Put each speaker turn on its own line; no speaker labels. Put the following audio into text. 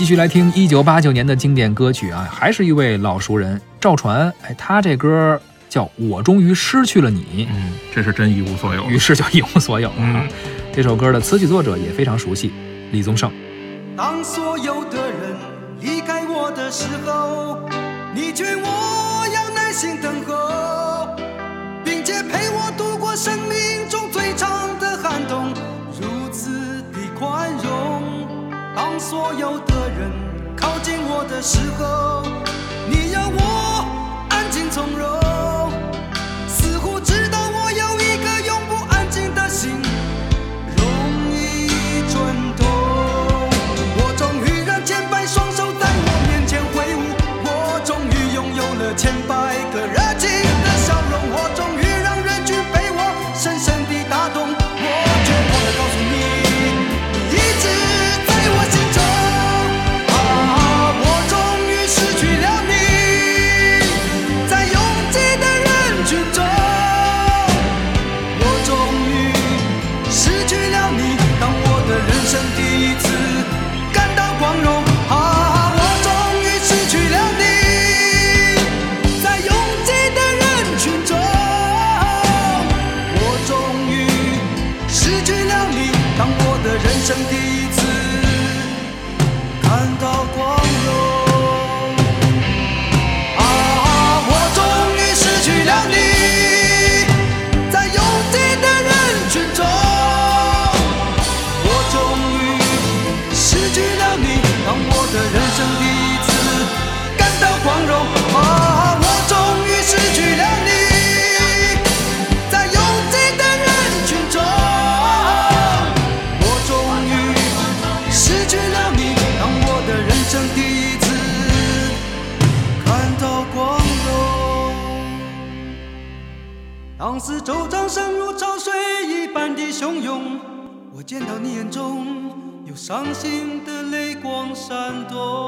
继续来听一九八九年的经典歌曲啊，还是一位老熟人赵传。哎，他这歌叫《我终于失去了你》，
嗯，这是真一无所有。于
是就一无所有了。嗯，这首歌的词曲作者也非常熟悉，李宗盛。
当所有的人离开我的时候，你劝我要耐心等所有的人靠近我的时候你要我安静从容似乎知道我有一颗永不安静的心容易蠢动我终于让千百双手在我面前挥舞我终于拥有了千百个热情。生第一次看到光当四周掌声如潮水一般的汹涌，我见到你眼中有伤心的泪光闪动。